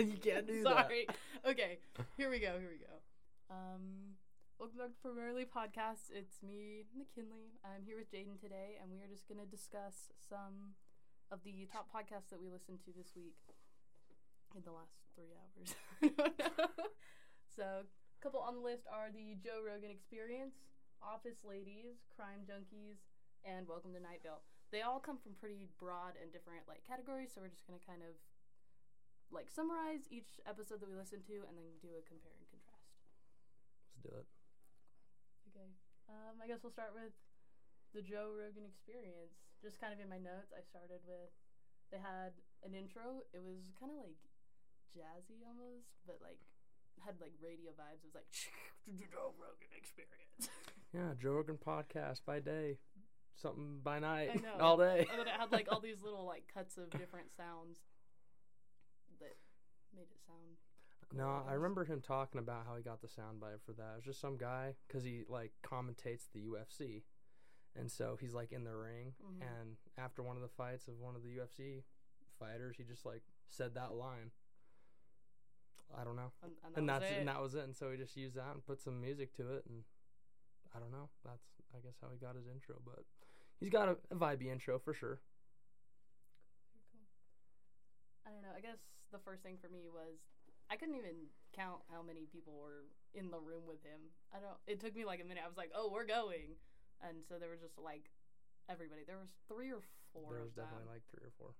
you can't do that. Sorry. Okay, here we go. Here we go. Um, welcome back to Primarily Podcast. It's me, McKinley. I'm here with Jaden today, and we are just gonna discuss some of the top podcasts that we listened to this week in the last three hours. so, a couple on the list are the Joe Rogan Experience, Office Ladies, Crime Junkies, and Welcome to Night Vale. They all come from pretty broad and different like categories, so we're just gonna kind of like summarize each episode that we listen to and then do a compare and contrast. Let's do it. Okay. Um, I guess we'll start with the Joe Rogan Experience. Just kind of in my notes, I started with they had an intro. It was kind of like jazzy almost, but like had like radio vibes. It was like Joe Rogan Experience. Yeah, Joe Rogan podcast by day, something by night, I know. all day. and then it had like all these little like cuts of different sounds that made it sound. cool, No, I remember him talking about how he got the soundbite for that. It was just some guy because he like commentates the UFC, and so he's like in the ring. Mhm. And after one of the fights of one of the UFC fighters, he just like said that line. I don't know, And, and, that and was that's it. and that was it. And so he just used that and put some music to it, and I don't know. That's I guess how he got his intro, but he's got a, a vibey intro for sure. Very cool. I don't know. I guess the first thing for me was I couldn't even count how many people were in the room with him. I don't. It took me like a minute. I was like, "Oh, we're going," and so there was just like everybody. There was three or four there was them, definitely like three or four.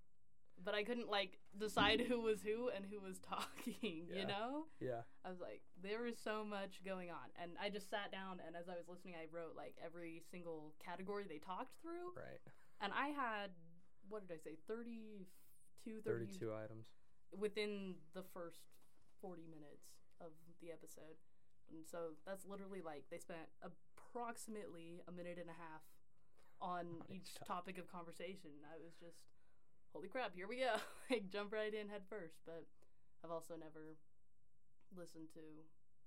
but I couldn't like decide who was who and who was talking. Yeah. You know. Yeah. I was like, there was so much going on, and I just sat down and as I was listening, I wrote like every single category they talked through, Right. and I had what did I say, 32, 30 Thirty-two items. within the first 40 minutes of the episode. And so that's literally like they spent approximately a minute and a half on my each topic of conversation. I was just, holy crap, here we go. like, jump right in head first. But I've also never listened to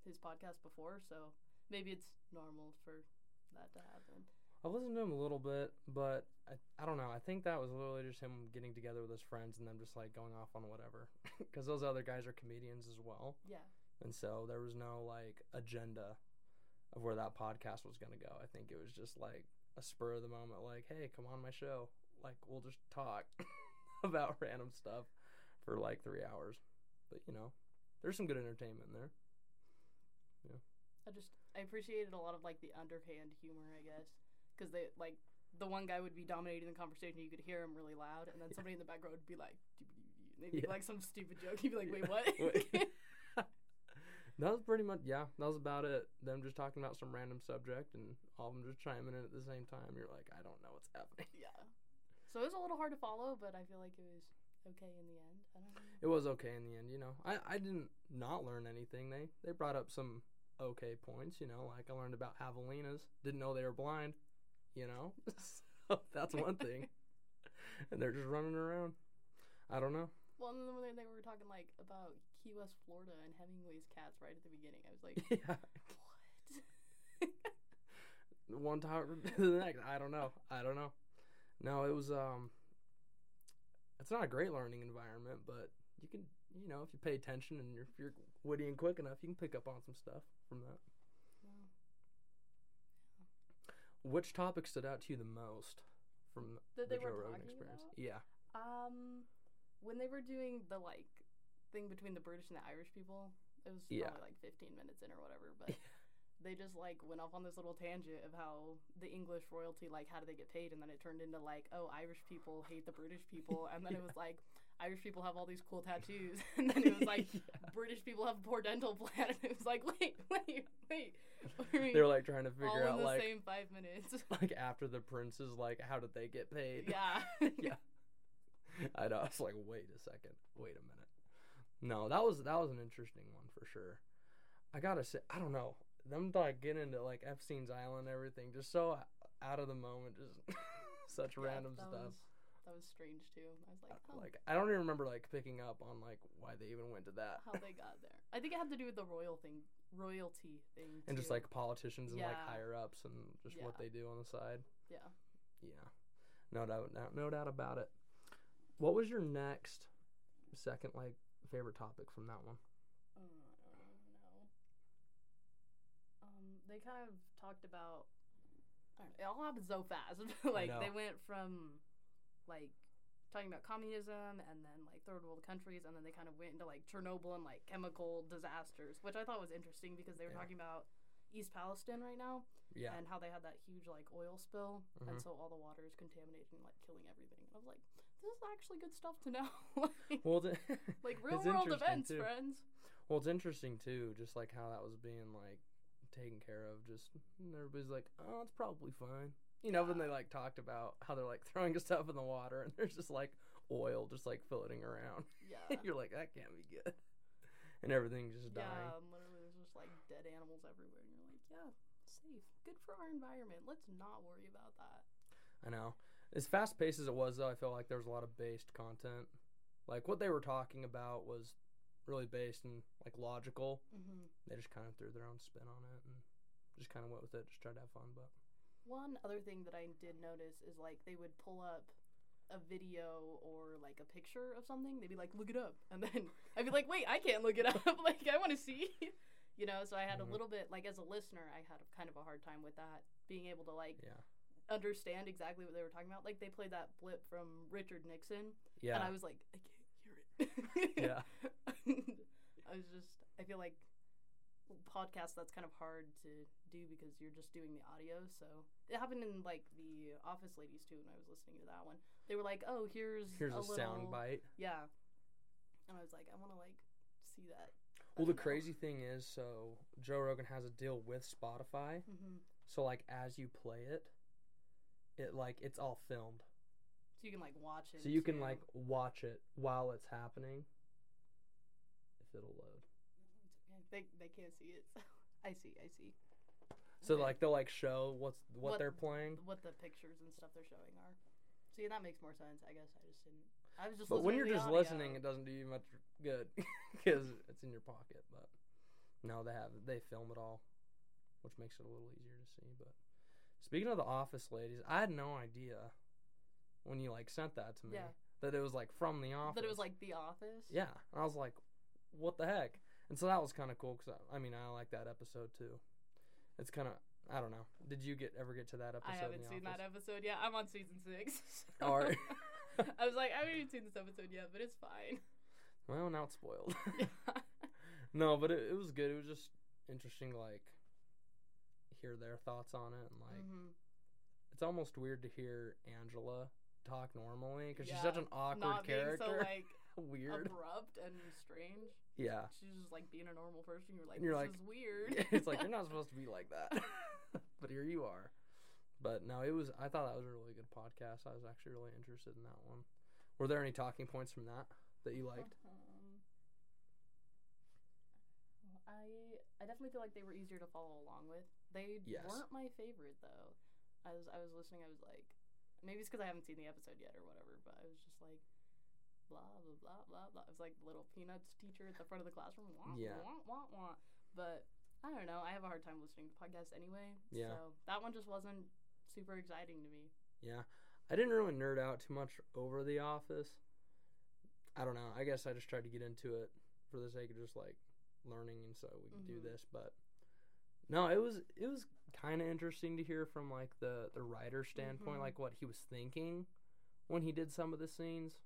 his podcast before, so maybe it's normal for that to happen. I've listened to him a little bit, but I, I don't know. I think that was literally just him getting together with his friends and them just like going off on whatever. Because those other guys are comedians as well. Yeah. And so there was no like agenda of where that podcast was going to go. I think it was just like a spur of the moment, like, hey, come on my show. Like, we'll just talk about random stuff for like three hours. But, you know, there's some good entertainment in there. Yeah. I just I appreciated a lot of like the underhand humor, I guess, because they like the one guy would be dominating the conversation, you could hear him really loud, and then Yeah. somebody in the background would be like, "Doo-doo-doo-doo," and they'd be Yeah. like some stupid joke. He'd be like, "Wait, what?" That was pretty much yeah. That was about it. Them just talking about some random subject and all of them just chiming in at the same time. You're like, I don't know what's happening. yeah. So it was a little hard to follow, but I feel like it was okay in the end. I don't know. It was okay in the end, you know. I, I didn't not learn anything. They they brought up some okay points, you know. Like I learned about javelinas. Didn't know they were blind, you know. so that's one thing. and they're just running around. I don't know. Well, and then when they were talking like about Key West, Florida, and Hemingway's cats right at the beginning, I was like, yeah. "What?" one time to the next. I don't know. I don't know. No, it was um it's not a great learning environment, but you can you know, if you pay attention and you're, if you're witty and quick enough, you can pick up on some stuff from that. Well, Which topic stood out to you the most from That the they were Joe Rogan experience? about? Yeah. Um, when they were doing the like thing between the British and the Irish people, it was Yeah. probably like 15 minutes in or whatever, but they just like went off on this little tangent of how the English royalty like how do they get paid, and then it turned into like oh Irish people hate the British people, and then it was like Irish people have all these cool tattoos, and then it was like Yeah. British people have a poor dental plan, and it was like wait wait wait, What do you mean? They were like trying to all figure in out the like same five minutes. like after the princes like how did they get paid? yeah Yeah. I know. I was like, wait a second, wait a minute. No, that was that was an interesting one for sure. I gotta say, I don't know them like getting into like Epstein's island and everything, just so out of the moment, just such Yeah, random stuff. Was, that was strange too. I was like, oh, Like I don't even remember like picking up on like why they even went to that, how they got there. I think it had to do with the royal thing, royalty thing, and just like politicians and like higher ups and just what they do on the side. yeah. Yeah, no doubt, no, no doubt about it. What was your next, second like favorite topic from that one? Uh, I don't know. Um, they kind of talked about. I don't know, it all happened so fast. like they went from, like, talking about communism and then like third world countries, and then they kind of went into like Chernobyl and like chemical disasters, which I thought was interesting because they were Yeah. talking about East Palestine right now Yeah. and how they had that huge like oil spill, and Mhm. so all the water is contaminated and like killing everything. And I was like, this is actually good stuff to know. like, Well, the, like real world events, too. friends. Well, it's interesting too, just like how that was being like taken care of. Just everybody's like, "Oh, it's probably fine," you know. When they like talked about how they're like throwing stuff in the water, and there's just like oil just like floating around. Yeah. You're like, that can't be good, and everything's just dying. Yeah, and literally there's just like dead animals everywhere, and you're like, yeah, safe, good for our environment. Let's not worry about that. I know. As fast paced as it was, though, I feel like there was a lot of based content. Like what they were talking about was really based and like logical. Mm-hmm. They just kind of threw their own spin on it and just kind of went with it. Just tried to have fun, but One other thing that I did notice is like they would pull up a video or like a picture of something. They'd be like, "Look it up," and then I'd be like, "Wait, I can't look it up. like I want to see." You know, so I had Mhm. a little bit like as a listener, I had a, kind of a hard time with that, being able to like yeah, understand exactly what they were talking about. Like they played that blip from Richard Nixon, yeah, and I was like, I can't hear it. Yeah. I was just, I feel like podcast that's kind of hard to do because you're just doing the audio. So it happened in like the Office Ladies too when I was listening to that one. They were like, "Oh, here's Here's a, little sound bite. Yeah, and I was like, I want to like see that. Well, the crazy thing is, so Joe Rogan has a deal with Spotify. hmm So like as you play it, it like it's all filmed. So you can like watch it. So you can like watch it while it's happening. If it'll load. They they can't see it. I see. I see. So Okay. like they'll like show what's what, What- they're playing. what the pictures and stuff they're showing are. See, that makes more sense. I guess I just didn't. I was just. But when you're just audio. listening, it doesn't do you much good because it's in your pocket. But no, they have they film it all, which makes it a little easier to see. But speaking of the Office ladies, I had no idea when you like sent that to me Yeah. that it was like from the Office. That it was like The Office. yeah, and I was like, what the heck? And so that was kind of cool because I, I mean I like that episode too. It's kind of I don't know. Did you get ever get to that episode? I haven't seen Office? that episode yet. I'm on season six. so- All right. I was like, I haven't even seen this episode yet, but it's fine. Well, now it's spoiled. Yeah. No, but it, it was good. It was just interesting to like hear their thoughts on it, and like Mhm. it's almost weird to hear Angela talk normally because she's such an awkward Not character. so like weird. abrupt and strange. yeah, She's just like being a normal person. You're like, And you're this like- is weird. it's like you're not supposed to be like that, but here you are. But no, it was. I thought that was a really good podcast. I was actually really interested in that one. Were there any talking points from that that you liked? Um, I I definitely feel like they were easier to follow along with. They Yes. weren't my favorite though. I was I was listening. I was like, maybe it's because I haven't seen the episode yet or whatever. But I was just like, blah blah blah blah blah. It was like the little peanuts teacher at the front of the classroom. Wah, Yeah. Wah, wah, wah. But I don't know. I have a hard time listening to podcasts anyway. Yeah. So that one just wasn't super exciting to me. Yeah. I didn't really nerd out too much over The Office. I don't know. I guess I just tried to get into it for the sake of just like learning and so we can do Mhm. this, but no, it was it was kind of interesting to hear from like the the writer standpoint Mhm. like what he was thinking when he did some of the scenes.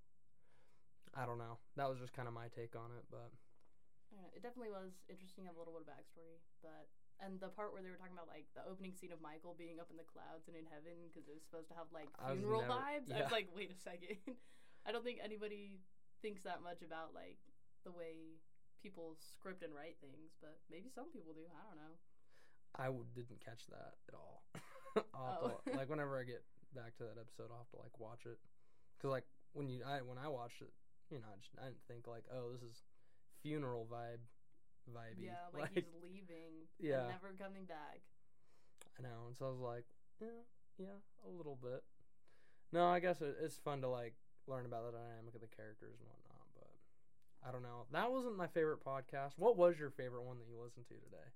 I don't know. That was just kind of my take on it, but I don't know. It definitely was interesting to have a little bit of backstory, but and the part where they were talking about like the opening scene of Michael being up in the clouds and in heaven because it was supposed to have like I was funeral never- vibes. I yeah. was like, wait a second. I don't think anybody thinks that much about like the way people script and write things, but maybe some people do. I don't know. I w- didn't catch that at all. I'll have Oh. to, like whenever I get back to that episode, I'll have to like watch it because like when you I when I watched it, you know, I, just, I didn't think like oh this is funeral vibe, vibey. Yeah, like, he's leaving Yeah. and never coming back. I know, and so I was like yeah yeah a little bit. No, I guess it, it's fun to like learn about the dynamic of the characters and whatnot, but I don't know. That wasn't my favorite podcast. What was your favorite one that you listened to today?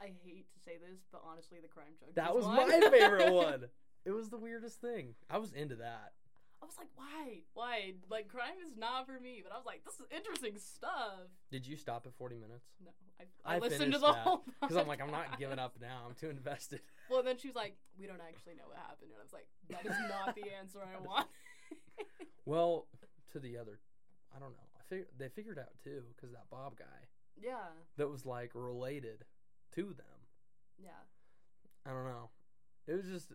I hate to say this, but honestly, the crime junkies. That was one. my favorite one. It was the weirdest thing. I was into that. I was like, why? Why? Like, crime is not for me. But I was like, this is interesting stuff. Did you stop at 40 minutes? No, I, I, I listened to the that, whole. Because I'm like, I'm not giving up now. I'm too invested. Well, then she was like, we don't actually know what happened, and I was like, that is not the answer I want. Well, to the other, I don't know. I fig- they figured out too because that Bob guy yeah, that was like related to them. yeah, I don't know. It was just.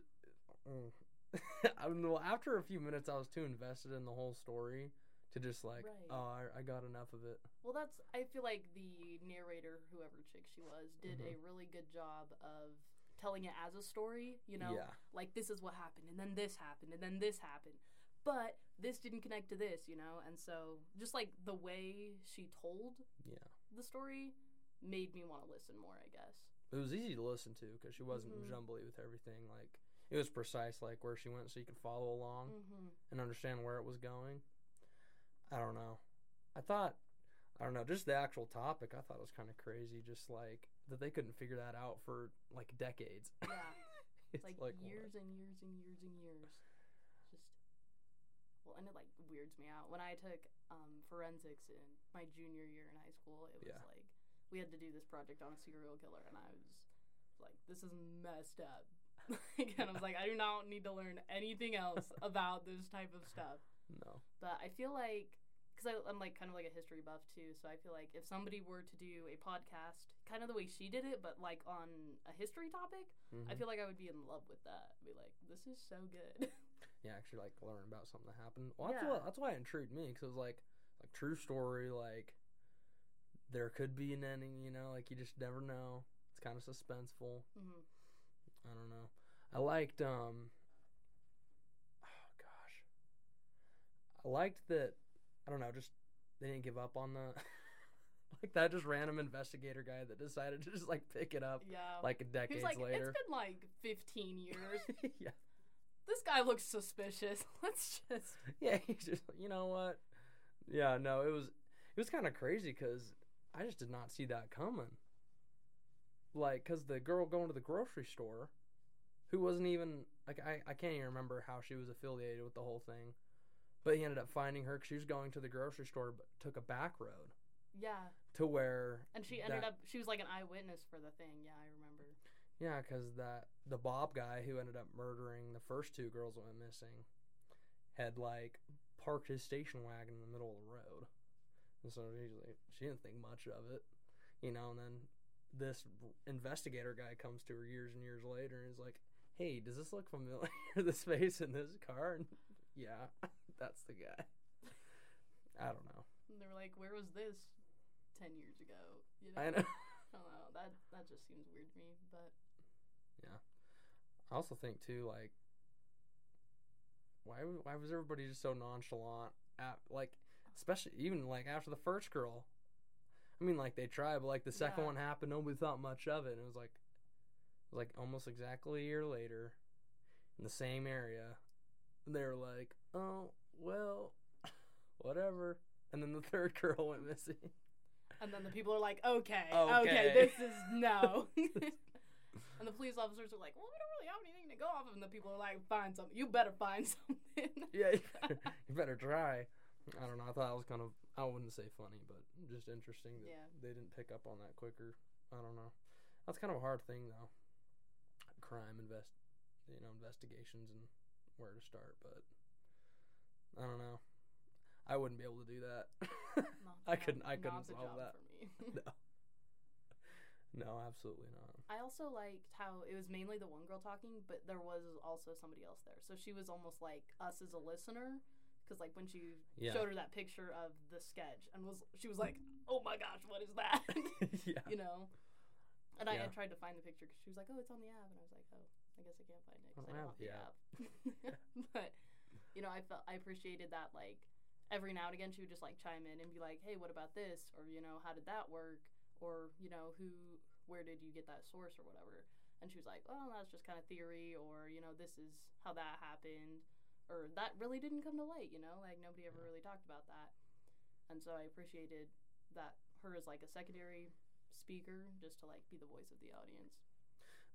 mm. I don't know. After a few minutes, I was too invested in the whole story to just like, Right. oh, I, I got enough of it. Well, that's. I feel like the narrator, whoever chick she was, did Mm-hmm. a really good job of telling it as a story. You know, Yeah. like this is what happened, and then this happened, and then this happened, but this didn't connect to this. You know, and so just like the way she told Yeah. the story made me want to listen more. I guess. It was easy to listen to because she wasn't Mhm. jumbly with everything. Like it was precise, like where she went, so you could follow along Mm-hmm. and understand where it was going. I don't know. I thought, I don't know, just the actual topic. I thought it was kind of crazy, just like that they couldn't figure that out for like decades. Yeah. it's like, what? years and years and years and years. Just well, and it like weirds me out. When I took um, forensics in my junior year in high school, it was Yeah. like we had to do this project on a serial killer, and I was like, "This is messed up." like, and I was like, "I do not need to learn anything else about this type of stuff." No. But I feel like because I'm like kind of like a history buff too, so I feel like if somebody were to do a podcast, kind of the way she did it, but like on a history topic, I Mhm. feel like I would be in love with that. I'd be like, this is so good. yeah, actually, like learn about something that happened. Well, that's Yeah. what that's why it intrigued me because it was like like true story. Like there could be an ending, you know. Like you just never know. It's kind of suspenseful. hmm I don't know. I liked um oh gosh. I liked that I don't know, just they didn't give up on the like that just random investigator guy that decided to just like pick it up Yeah. like decades like, later. it's been like 15 years. yeah. this guy looks suspicious. Let's just. Yeah, he's just you know what? Yeah, no, it was it was kind of crazy cuz I just did not see that coming. Like cuz the girl going to the grocery store who wasn't even like I I can't even remember how she was affiliated with the whole thing. But he ended up finding her because she was going to the grocery store but took a back road Yeah. to where And she ended that- up, she was like an eyewitness for the thing. Yeah, I remember. Yeah, because that the Bob guy who ended up murdering the first two girls that went missing had like parked his station wagon in the middle of the road, and so like, she didn't think much of it, you know. And then this investigator guy comes to her years and years later and is like, "Hey, does this look familiar? this face in this car?" And yeah, that's the guy. I don't know. And they were like, where was this 10 years ago? You know? I know. I don't know. That, that just seems weird to me. But Yeah, I also think too, like, why why was everybody just so nonchalant? At like, especially even like after the first girl. I mean, like they tried, but like the second Yeah. one happened, nobody thought much of it, and it was like, it was like almost exactly a year later, in the same area, and they were like, oh well, whatever. And then the third girl went missing. And then the people are like, okay, okay, Okay. this is no. and the police officers are like, well, we don't really have anything to go off of. And the people are like, find something. You better find something. yeah, you better, you better try. I don't know. I thought it was kind of, I wouldn't say funny, but just interesting that Yeah. they didn't pick up on that quicker. I don't know. That's kind of a hard thing, though. Crime invest, you know, investigations and where to start, but I don't know. I wouldn't be able to do that. I couldn't. I couldn't solve that. For me. no. No, absolutely not. I also liked how it was mainly the one girl talking, but there was also somebody else there. So she was almost like us as a listener. Because like when she Yeah. showed her that picture of the sketch and was she was like, "Oh my gosh, what is that?" yeah. you know. And I Yeah. had tried to find the picture because she was like, "Oh, it's on the app," and I was like, "Oh, I guess I can't find it I because I don't have the the app." but you know, I felt I appreciated that like every now and again she would just like chime in and be like, "Hey, what about this?" or you know, "How did that work?" or you know, "Who, where did you get that source?" or whatever. And she was like, "Well, that's just kind of theory," or you know, "This is how that happened," or "That really didn't come to light," you know, like nobody ever really talked about that. And so I appreciated that her as like a secondary speaker, just to like be the voice of the audience.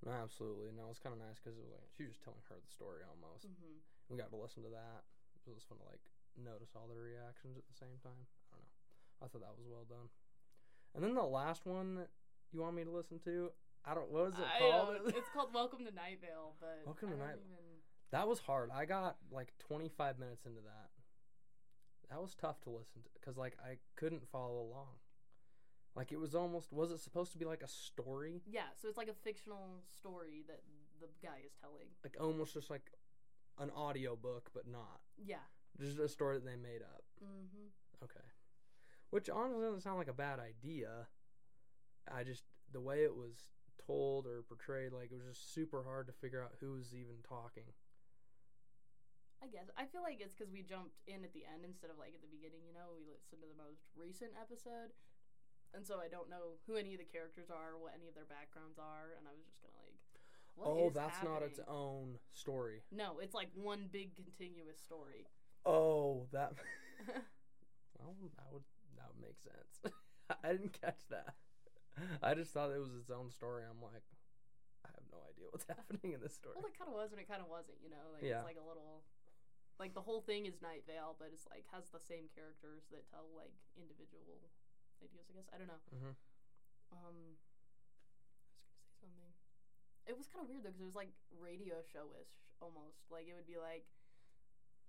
No, absolutely. No, it's kind of nice because it was like she was just telling her the story almost. Mm-hmm. We got to listen to that. it was fun to like notice all the reactions at the same time. I don't know. I thought that was well done. And then the last one that you want me to listen to, I don't. What was it I called? it's called Welcome to Night Vale, but Welcome to Night- Even, That was hard. I got like 25 minutes into that. That was tough to listen to because like I couldn't follow along. Like it was almost was it supposed to be like a story? yeah, so it's like a fictional story that the guy is telling. Like almost just like an audio book but not. Yeah. Just a story that they made up. Mm-hmm. Okay. Which honestly doesn't sound like a bad idea. I just the way it was told or portrayed like it was just super hard to figure out who was even talking. I guess. I feel like it's because we jumped in at the end instead of like at the beginning. You know, we listened to the most recent episode, and so I don't know who any of the characters are, what any of their backgrounds are, and I was just kind of like, what oh, is that's not its own story. No, it's like one big continuous story. Oh, that Well, that would that would make sense. I didn't catch that. I just thought it was its own story. I'm like, I have no idea what's happening in this story. well, it kind of was and it kind of wasn't. You know, like Yeah. it's like a little. Like the whole thing is Night Vale, but it's like has the same characters that tell like individual ideas. I guess I don't know. hmm Um, I was gonna say something. It was kind of weird though, because it was like radio show-ish almost. Like it would be like,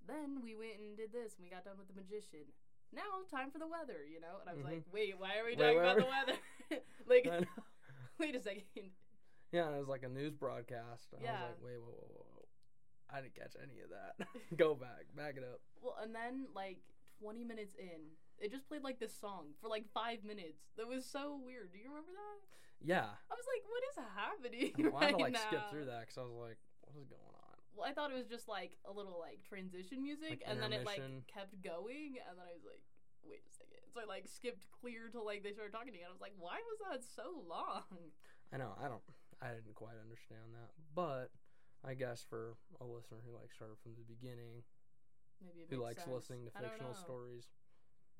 then we went and did this, and we got done with the magician. Now time for the weather, you know. And I was like, wait, why are we talking about the weather? like, I wait a second. Yeah, and it was like a news broadcast. And I Yeah. was like, wait, whoa, whoa, whoa, whoa. I didn't catch any of that. Go back, back it up. Well, and then like 20 minutes in, it just played like this song for like five minutes. That was so weird. Do you remember that? Yeah, I was like, what is happening I, know, I had right to like now? skip through that because I was like, what is going on? Well, I thought it was just like a little like transition music, Like and then it like kept going, and then I was like, wait a second. So I like skipped clear to like they started talking again. I was like, why was that so long? I know, I don't, I didn't quite understand that, but I guess for a listener who like started from the beginning, Maybe it who likes sense. listening to fictional stories,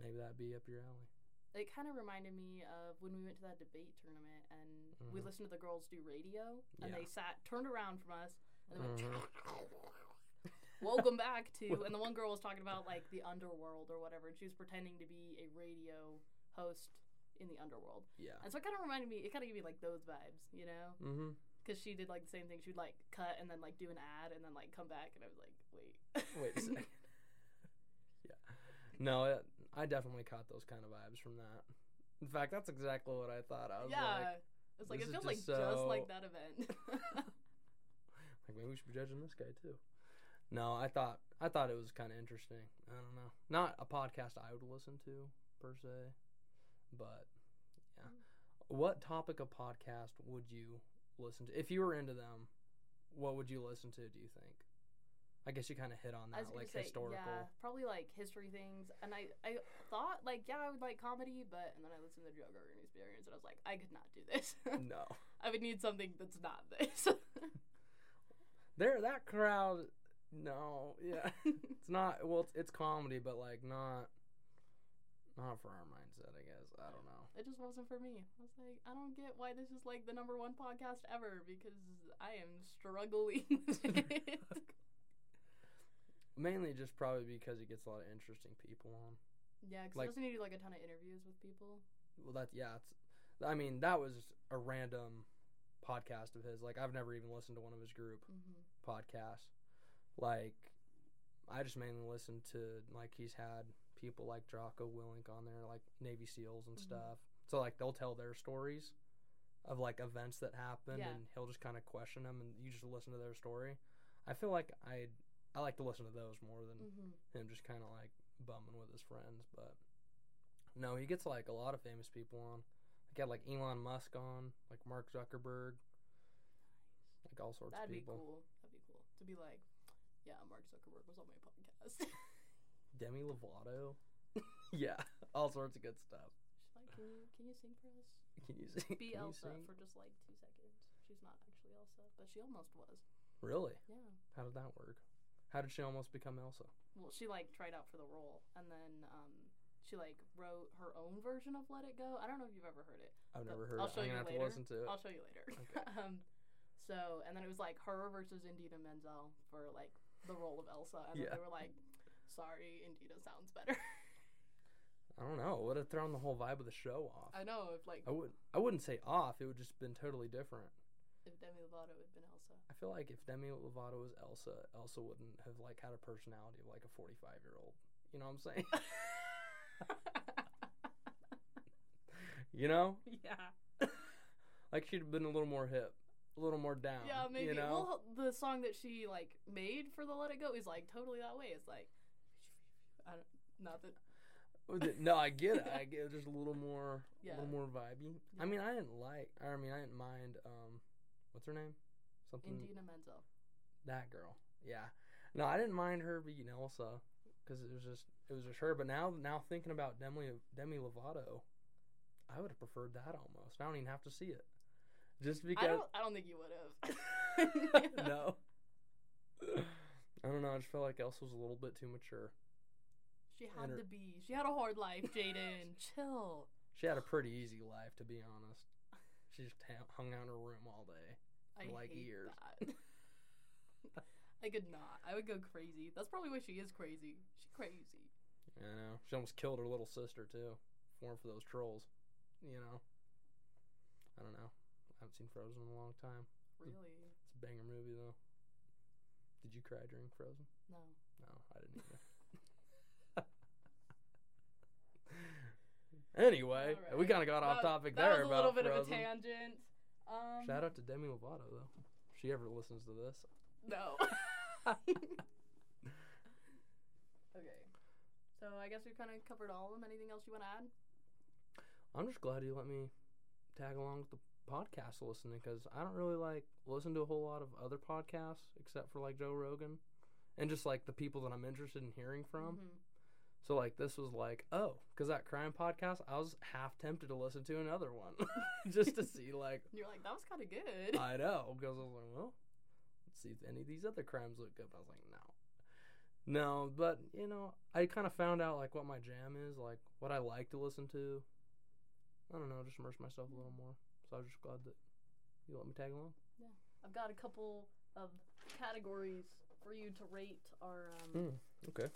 maybe that'd be up your alley. It kind of reminded me of when we went to that debate tournament, and we Mhm. listened to the girls do radio, and Yeah. they sat turned around from us, and they went. Mhm. Welcome back to, and the one girl was talking about like the underworld or whatever, and she was pretending to be a radio host in the underworld. Yeah. And so it kind of reminded me, it kind of gave me like those vibes, you know? Mm-hmm. Because she did like the same thing. She'd like cut and then like do an ad and then like come back, and I was like, wait. Wait a second. No, it, I definitely caught those kind of vibes from that. In fact, that's exactly what I thought. I was yeah. like, it's like, it feels like just just like that event. like maybe we should be judging this guy too. No, I thought I thought it was kind of interesting. I don't know, not a podcast I would listen to per se, but yeah. Mm. What topic of podcast would you listen to if you were into them? What would you listen to? Do you think? I guess you kind of hit on that, like say, historical. yeah, probably like history things. And I, I thought like, yeah, I would like comedy, but and then I listened to the Joe Rogan Experience, and I was like, I could not do this. no, I would need something that's not this. there that crowd. No, yeah, it's not. Well, it's, it's comedy, but like not, not for our mindset. I guess I don't know. it just wasn't for me. I was like, I don't get why this is like the number one podcast ever because I am struggling with it. Mainly just probably because it gets a lot of interesting people on. yeah, because Like- doesn't he do like a ton of interviews with people? Well, that yeah, it's. I mean, that was a random podcast of his. Like, I've never even listened to one of his group Mm-hmm. podcasts. Like, I just mainly listen to like he's had people like Jocko Willink on there, like Navy SEALs and Mhm. stuff. So like they'll tell their stories of like events that happened, Yeah. and he'll just kind of question them, and you just listen to their story. I feel like I I like to listen to those more than Mm-hmm. him just kind of like bumming with his friends. But no, he gets like a lot of famous people on. Like had like Elon Musk on, like Mark Zuckerberg, like all sorts That'd of people. That'd be cool. That'd be cool to be like, yeah, Mark Zuckerberg was on my podcast. Demi Lovato, yeah, all sorts of good stuff. She's like, can you can you sing for us? Can you sing? Be Elsa for just like two seconds. She's not actually Elsa, but she almost was. Really? Yeah. How did that work? How did she almost become Elsa? Well, she like tried out for the role, and then um, she like wrote her own version of "Let It Go." I don't know if you've ever heard it. I've never heard. I'll it. show I'm you have later. to listen to it. I'll show you later. Okay. um, so and then it was like her versus Idina Menzel for like the role of Elsa, and Yeah. then they were like, sorry, Idina sounds better. I don't know. It would have thrown the whole vibe of the show off. I know if like I would. I wouldn't say off. It would just been totally different. If Demi Lovato had been Elsa. I feel like if Demi Lovato was Elsa, Elsa wouldn't have like had a personality of like a forty-five year old. You know what I'm saying? you know, yeah. like she'd have been a little more hip, a little more down. Yeah, maybe. You know? Well, the song that she like made for the Let It Go is like totally that way. It's like, I don't, not that. no, I get it. I get it. Just a little more, Yeah. a little more vibey. I mean, I didn't like. I mean, I didn't mind. Um, what's her name? Something. Idina Menzel. That girl. Yeah. No, I didn't mind her being Elsa because it was just it was just her. But now now thinking about Demi Demi Lovato, I would have preferred that almost. I don't even have to see it, just I because. don't. I don't think you would have. no. I don't know. I just felt like Elsa was a little bit too mature. She had her- to be. She had a hard life, Jaden. Chill. She had a pretty easy life, to be honest. She just ha- hung out in her room all day. I For, like, hate years. that. I could not. I would go crazy. That's probably why she is crazy. She crazy. I know. She almost killed her little sister too. If for those trolls. You know. I don't know. I haven't seen Frozen in a long time. Really? It's a banger movie though. Did you cry during Frozen? No. No, I didn't either. anyway, we kind of got off That- topic that there was a little bit Frozen. of a tangent. Um, Shout out to Demi Lovato though. If she ever listens to this. No. okay. So I guess we've kind of covered all of them. Anything else you want to add? I'm just glad you let me tag along with the podcast listening because I don't really like listen to a whole lot of other podcasts except for like Joe Rogan and just like the people that I'm interested in hearing from. Mhm. So like this was like oh because that crime podcast I was half tempted to listen to another one just to see like You're like, that was kind of good. I know because I was like well let's see if any of these other crimes look good. But I was like no. No, but you know, I kind of found out like what my jam is, like what I like to listen to. I don't know, just immerse myself a little more. So I was just glad that you let me tag along. Yeah I've got a couple of categories for you to rate our um, Mm, okay.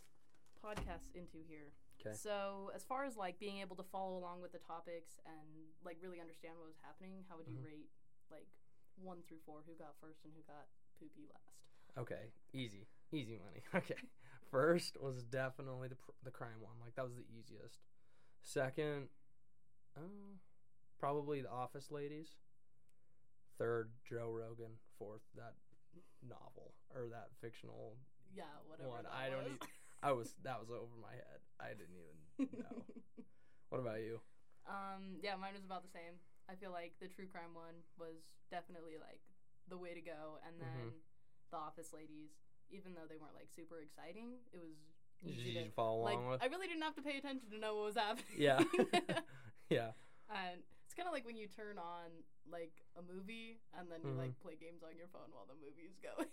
Podcasts into here. 'Kay. So as far as like being able to follow along with the topics and like really understand what was happening, how would you Mhm. rate like one through four? Who got first and who got poopy last? Okay, easy, easy money. Okay, first was definitely the pr- the crime one. Like that was the easiest. Second, uh, probably the Office Ladies. Third, Joe Rogan. Fourth, that novel or that fictional Yeah, whatever. one. I don't. was. Even, I was that was over my head. I didn't even know. what about you? Um, yeah, mine was about the same. I feel like the true crime one was definitely like the way to go, and then Mhm. the Office Ladies, even though they weren't like super exciting, it was Did easy you to just follow like. along with? I really didn't have to pay attention to know what was happening. Yeah. yeah. and it's kind of like when you turn on like a movie and then you Mhm. like play games on your phone while the movie is going.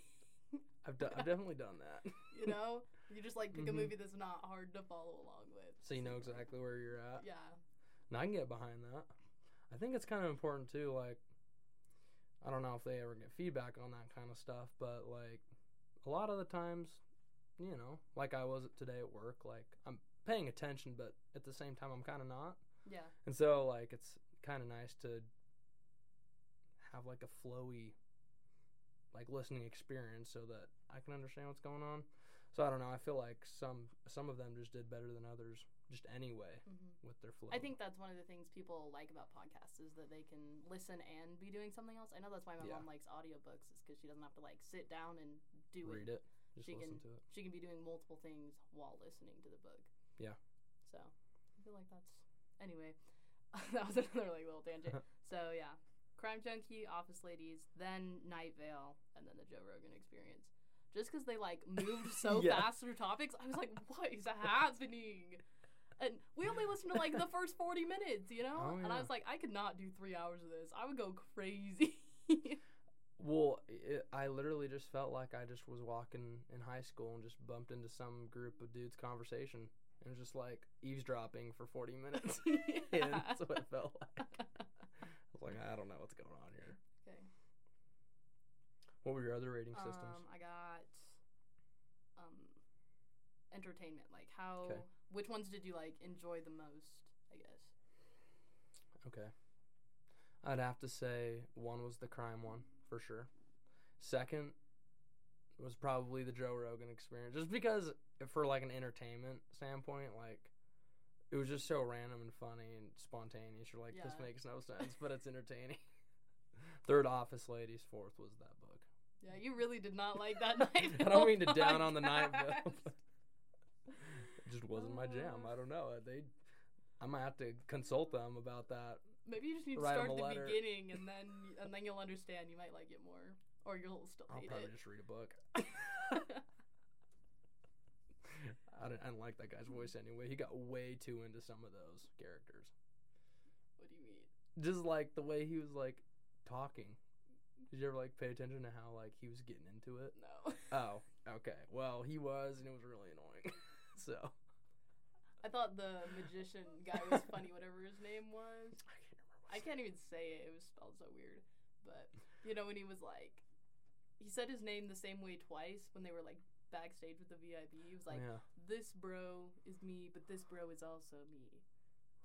I've do- I've definitely done that. you know, you just like pick Mhm. a movie that's not hard to follow along with. so you know exactly where you're at. Yeah. And I can get behind that. I think it's kind of important too. Like, I don't know if they ever get feedback on that kind of stuff, but like, a lot of the times, you know, like I was today at work, like I'm paying attention, but at the same time, I'm kind of not. Yeah. And so, like, it's kind of nice to have like a flowy, like listening experience, so that I can understand what's going on. So I don't know. I feel like some some of them just did better than others, just anyway hmm with their flow. I think that's one of the things people like about podcasts is that they can listen and be doing something else. I know that's why my Yeah. mom likes audiobooks is because she doesn't have to like sit down and do read it. it, She listen can- to it. She can be doing multiple things while listening to the book. Yeah. So I feel like that's anyway. that was another like little tangent. so yeah, Crime Junkie, Office Ladies, then Night Vale, and then the Joe Rogan Experience. Just because they like moved so Yeah. fast through topics, I was like, "What is happening?" And we only listened to like the first forty minutes, you know. Oh, And I was like, I could not do three hours of this. I would go crazy. Well, it, I literally just felt like I just was walking in high school and just bumped into some group of dudes' conversation. It was just like eavesdropping for 40 minutes. and that's what it felt like. I was like, I don't know what's going on here. Okay. What were your other rating systems? Um, I got um, entertainment. Like how, which ones did you like enjoy the most? I guess. Okay. I'd have to say one was the crime one for sure. Second was probably the Joe Rogan experience, just because for like an entertainment standpoint, like it was just so random and funny and spontaneous. You're like, this makes no sense, but it's entertaining. Third Office Ladies, fourth was that book. Yeah, you really did not like that night. I don't mean to down on the night but It just wasn't my jam. Uh. I don't know. They, I might have to consult them about that. Maybe you just need to start at the letter. beginning, and then and then you'll understand. You might like it more, or you'll still I'll hate probably it. just read a book. I didn't, I didn't like that guy's voice anyway. He got way too into some of those characters. what do you mean? Just like the way he was like talking. Did you ever like pay attention to how like he was getting into it? No. Oh, okay. Well, he was, and it was really annoying. so I thought the magician guy was funny, whatever his name was. I can't remember. I can't even say it. It was spelled so weird. But you know when he was like, he said his name the same way twice when they were like backstage with the VIP. He was like, yeah. "This bro is me, but this bro is also me."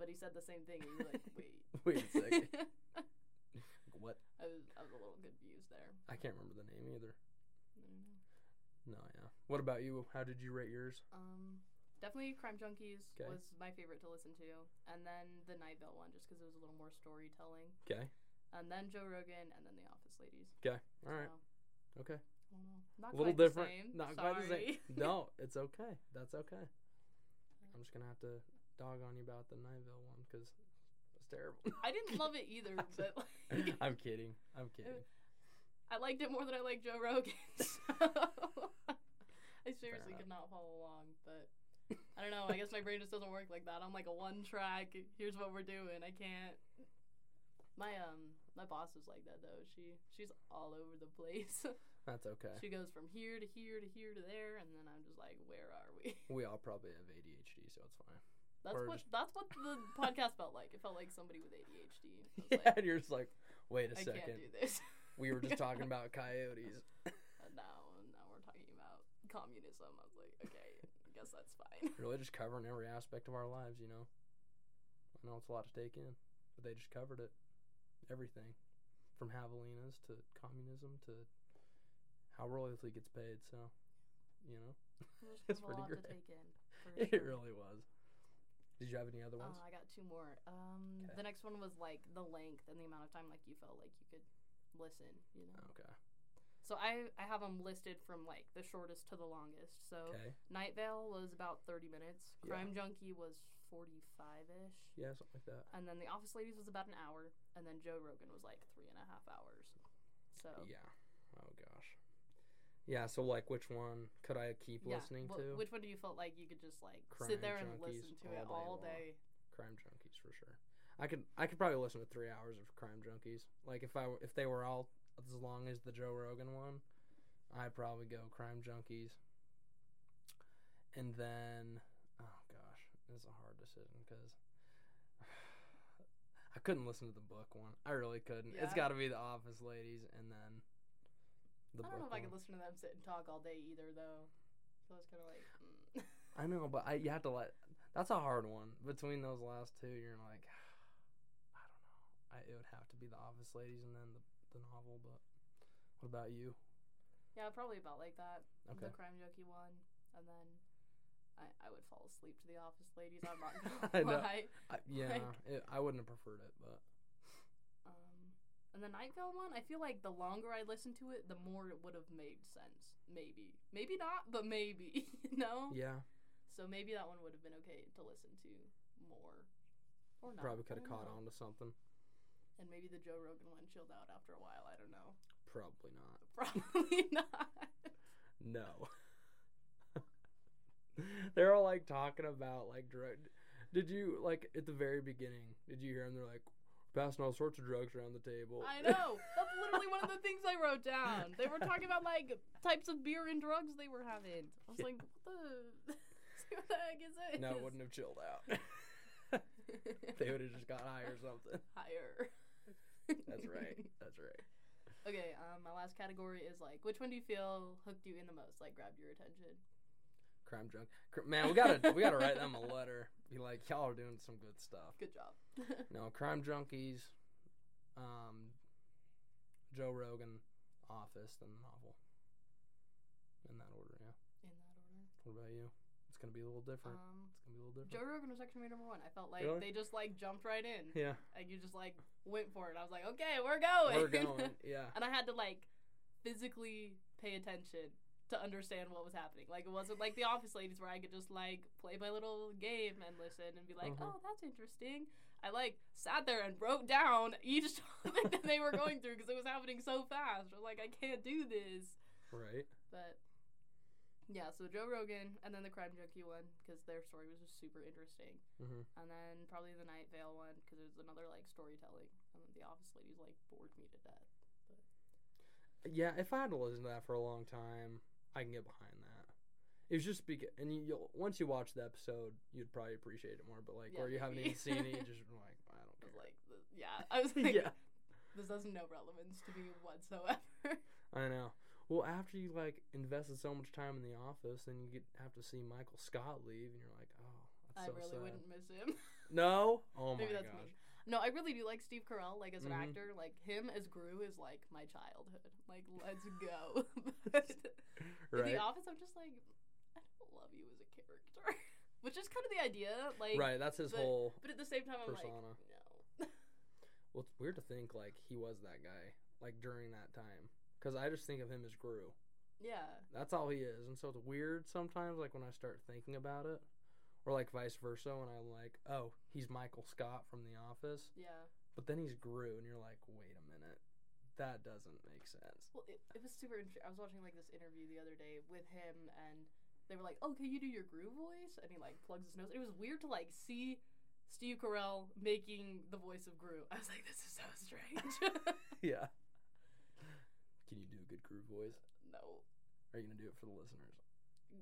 But he said the same thing, and you're like, "Wait, Wait a second. What? I was I was a little confused there. I can't remember the name either. I don't know. No, yeah. What about you? How did you rate yours? Um, definitely Crime Junkies 'Kay. was my favorite to listen to, and then the Night Vale one just because it was a little more storytelling, Okay. and then Joe Rogan, and then The Office Ladies. Okay. All right. So, Okay. I don't know. Not a little quite different. The same. Not Sorry. quite the same. No, it's okay. That's okay. I'm just gonna have to dog on you about the Night Vale one because terrible. I didn't love it either, but like, I'm kidding. I'm kidding. I liked it more than I liked Joe Rogan. So I seriously could not follow along, but I don't know. I guess my brain just doesn't work like that. I'm like a one track. Here's what we're doing. I can't. My um my boss is like that though. She she's all over the place. That's okay. she goes from here to here to here to there, and then I'm just like, where are we? We all probably have ADHD, so it's fine. That's Or what just- that's what the podcast felt like. It felt like somebody with ADHD. Yeah, like, and you're just like, wait a I can't second. do this. We were just talking about coyotes. Uh, and now, now we're talking about communism. I was like, okay, I guess that's fine. really just covering every aspect of our lives, you know. I know it's a lot to take in, but they just covered it. Everything. From javelinas to communism to how royalty gets paid, so you know. There's It's a pretty lot to great. take in. For It sure. really was. Did you have any other ones? Uh, I got two more. Um, the next one was like the length and the amount of time like you felt like you could listen. You know. okay. So I I have them listed from like the shortest to the longest. So Okay. Night Vale was about 30 minutes. Yeah. Crime Junkie was 45 ish. Yeah, something like that. And then The Office Ladies was about an hour. And then Joe Rogan was like three and a half hours. So Yeah. Oh gosh. Yeah, so like which one could I keep yeah, listening wh- to? Which one do you feel like you could just like Crime sit there and listen to all it day all long. day? Crime Junkies for sure. I could I could probably listen to three hours of Crime Junkies. Like if I if they were all as long as the Joe Rogan one, I'd probably go Crime Junkies. And then, oh gosh, this is a hard decision because I couldn't listen to the book one. I really couldn't. It's got to be the Office Ladies and then the I don't know if I could listen to them sit and talk all day either, though. So it's kind of like, mm. I know, but I you have to let. That's a hard one between those last two. You're like, I don't know. I, it would have to be the Office Ladies and then the the novel. But what about you? yeah, probably about like that. Okay. The crime junkie one, and then I I would fall asleep to the Office Ladies. I'm not I gonna know. lie. I, yeah, Like- it, I wouldn't have preferred it, but and the Night one, I feel like the longer I listened to it, the more it would have made sense. Maybe, maybe not, but maybe. you know. yeah, So maybe that one would have been okay to listen to more. Or not. probably could have caught know. on to something. And maybe the Joe Rogan one chilled out after a while. I don't know. Probably not. Probably not. No. They're all like talking about like drug. Did you like at the very beginning? Did you hear them? They're like passing all sorts of drugs around the table. I know. That's literally one of the things I wrote down. They were talking about like types of beer and drugs they were having. I was Yeah. like, what the? what the heck is this? No, it wouldn't have chilled out. they would have just got high or something. higher. That's right. That's right. Okay, um, my last category is like, which one do you feel hooked you in the most? Like, grabbed your attention? Crime junk. Man, we gotta we gotta write them a letter. Be like, y'all are doing some good stuff. Good job. No, crime junkies, um, Joe Rogan, Office, then the novel. In that order, yeah. In that order. What about you? It's gonna be a little different. Um, It's gonna be a little different. Joe. Rogan was actually my number one. I felt like Really? they just like jumped right in. Yeah, Like you just like went for it. I was like, okay, we're going. we're going. Yeah. and I had to like physically pay attention to understand what was happening. Like it wasn't like the Office Ladies where I could just like play my little game and listen and be like, Uh-huh. oh, that's interesting. I like sat there and wrote down each topic that they were going through because it was happening so fast. I was like, I can't do this. Right. But yeah, so Joe Rogan and then the Crime Junkie one because their story was just super interesting. hmm And then probably the Night Vale one because it was another like storytelling. And then the Office Ladies like bored me to death. Yeah, if I had to listen to that for a long time, I can get behind that. It was just because, and you, you'll once you watch the episode, you'd probably appreciate it more. But like, Yeah, where you haven't even seen it, you just like, I don't care. like, yeah, I was like, yeah, this has no relevance to me whatsoever. I know. Well, after you like invested so much time in the office, then you get have to see Michael Scott leave, and you're like, oh, that's I so really sad. wouldn't miss him. No. Oh my Maybe that's gosh. me. No, I really do like Steve Carell, like as an Mhm. actor. Like him as Gru is like my childhood. Like, let's go. but in The Office, I'm just like, I don't love you as a character, which is kind of the idea. Like, right. That's his but- whole. But at the same time, I'm like, no. Well, it's weird to think like he was that guy like during that time, because I just think of him as Gru. yeah. That's all he is, and so it's weird sometimes. Like when I start thinking about it, or like vice versa, when I'm like, oh, he's Michael Scott from The Office, Yeah. but then he's Gru, and you're like, wait a minute, that doesn't make sense. Well, it, it was super interesting. I was watching like this interview the other day with him, and they were like, "Oh, can you do your Gru voice?" And he like plugs his nose. It was weird to like see Steve Carell making the voice of Gru. I was like, "This is so strange." Yeah. Can you do a good Gru voice? no, Are you gonna do it for the listeners?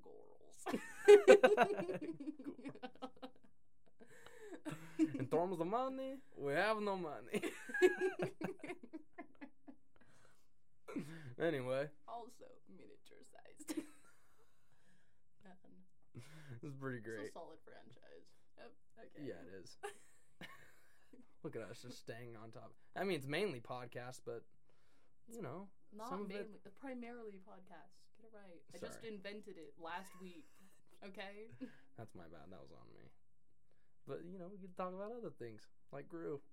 Gorals. In terms of money, we have no money. anyway, also miniature sized. Man, this is pretty great. it's a solid franchise. Yep. Okay. Yeah, it is. Look at us just staying on top. I mean, it's mainly podcasts, but you know, Not some of it- mainly, primarily podcasts. It right. I just invented it last week. Okay. that's my bad. That was on me. But you know, we can talk about other things like Gru.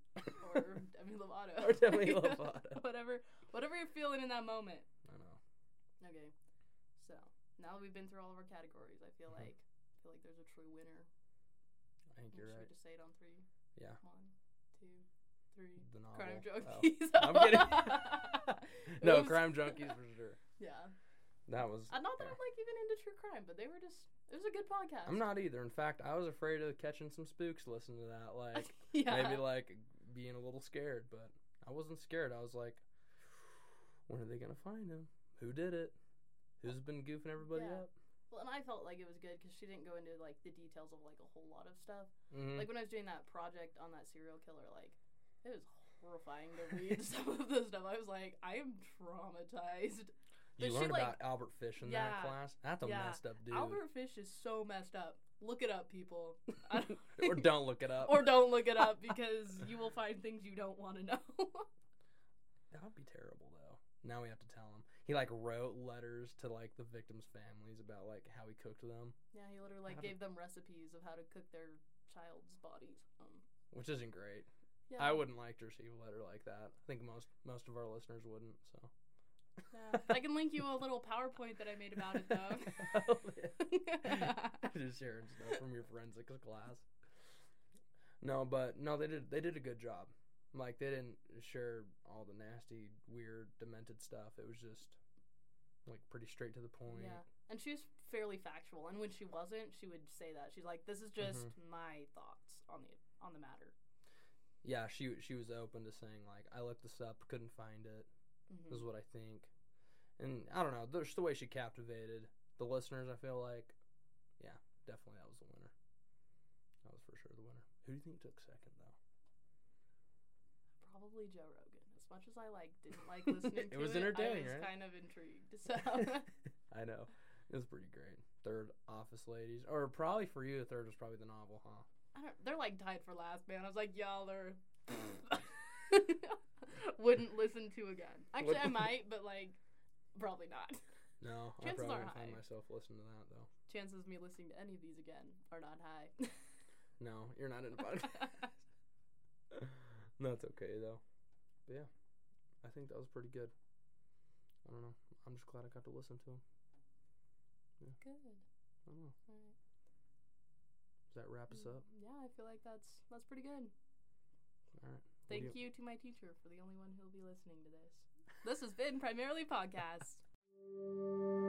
or Demi Lovato. Or Demi Lovato. whatever, whatever you're feeling in that moment. I know. Okay, so now that we've been through all of our categories, I feel Mhm. like I feel like there's a true winner. I think you're Should right. we just say it on three? Yeah. One, two, three. The novel. Crime Oh. junkies. I'm kidding. no, crime junkies for sure. Yeah, That was. uh, not that yeah. I'm like even into true crime, but they were just. It was a good podcast. I'm not either. In fact, I was afraid of catching some spooks listening to that. Like yeah. maybe like being a little scared, but I wasn't scared. I was like, when are they gonna find him? Who did it? Who's been goofing everybody Yeah. up? Well, and I felt like it was good because she didn't go into like the details of like a whole lot of stuff. Mm-hmm. Like when I was doing that project on that serial killer, like it was horrifying to read some of the stuff. I was like, I am traumatized. You learned like- about Albert Fish in Yeah. that class. That's a Yeah. messed up dude. Albert Fish is so messed up. Look it up, people. Don't- or don't look it up. or don't look it up because you will find things you don't want to know. that would be terrible though. Now we have to tell him. He like wrote letters to like the victims' families about like how he cooked them, yeah, he literally like How to- gave them recipes of how to cook their child's bodies. Um, which isn't great. yeah, I wouldn't like to receive a letter like that. I think most most of our listeners wouldn't. So Yeah. I can link you a little PowerPoint that I made about it though. just sharing stuff from your forensics class. No, but no, they did they did a good job. Like they didn't share all the nasty, weird, demented stuff. It was just like pretty straight to the point. Yeah, and she was fairly factual. And when she wasn't, she would say that she's like, "This is just Mm-hmm. my thoughts on the on the matter." Yeah, she she was open to saying like I looked this up, couldn't find it. Hmm This is what I think. And I don't know, just the way she captivated the listeners. I feel like, yeah, definitely that was the winner. That was for sure the winner. Who do you think took second though? Probably Joe Rogan. As much as I like didn't like listening It to was it, entertaining, I was right? kind of intrigued. So I know. It was pretty great. third Office Ladies, or probably for you, the third was probably the novel, huh? I don't, they're like tied for last, man. I was like, y'all are. Wouldn't listen to again. Actually, I might, but like, probably not. No, I Chances probably are wouldn't find myself listening to that though. Chances of me listening to any of these again are not high. No, you're not in a podcast. That's okay though. But yeah, I think that was pretty good. I don't know. I'm just glad I got to listen to him. Good. I don't know. All right. Does that wrap us mm, up? Yeah, I feel like that's that's pretty good. All right. Thank you to my teacher for the only one who'll be listening to this. This has been primarily podcast.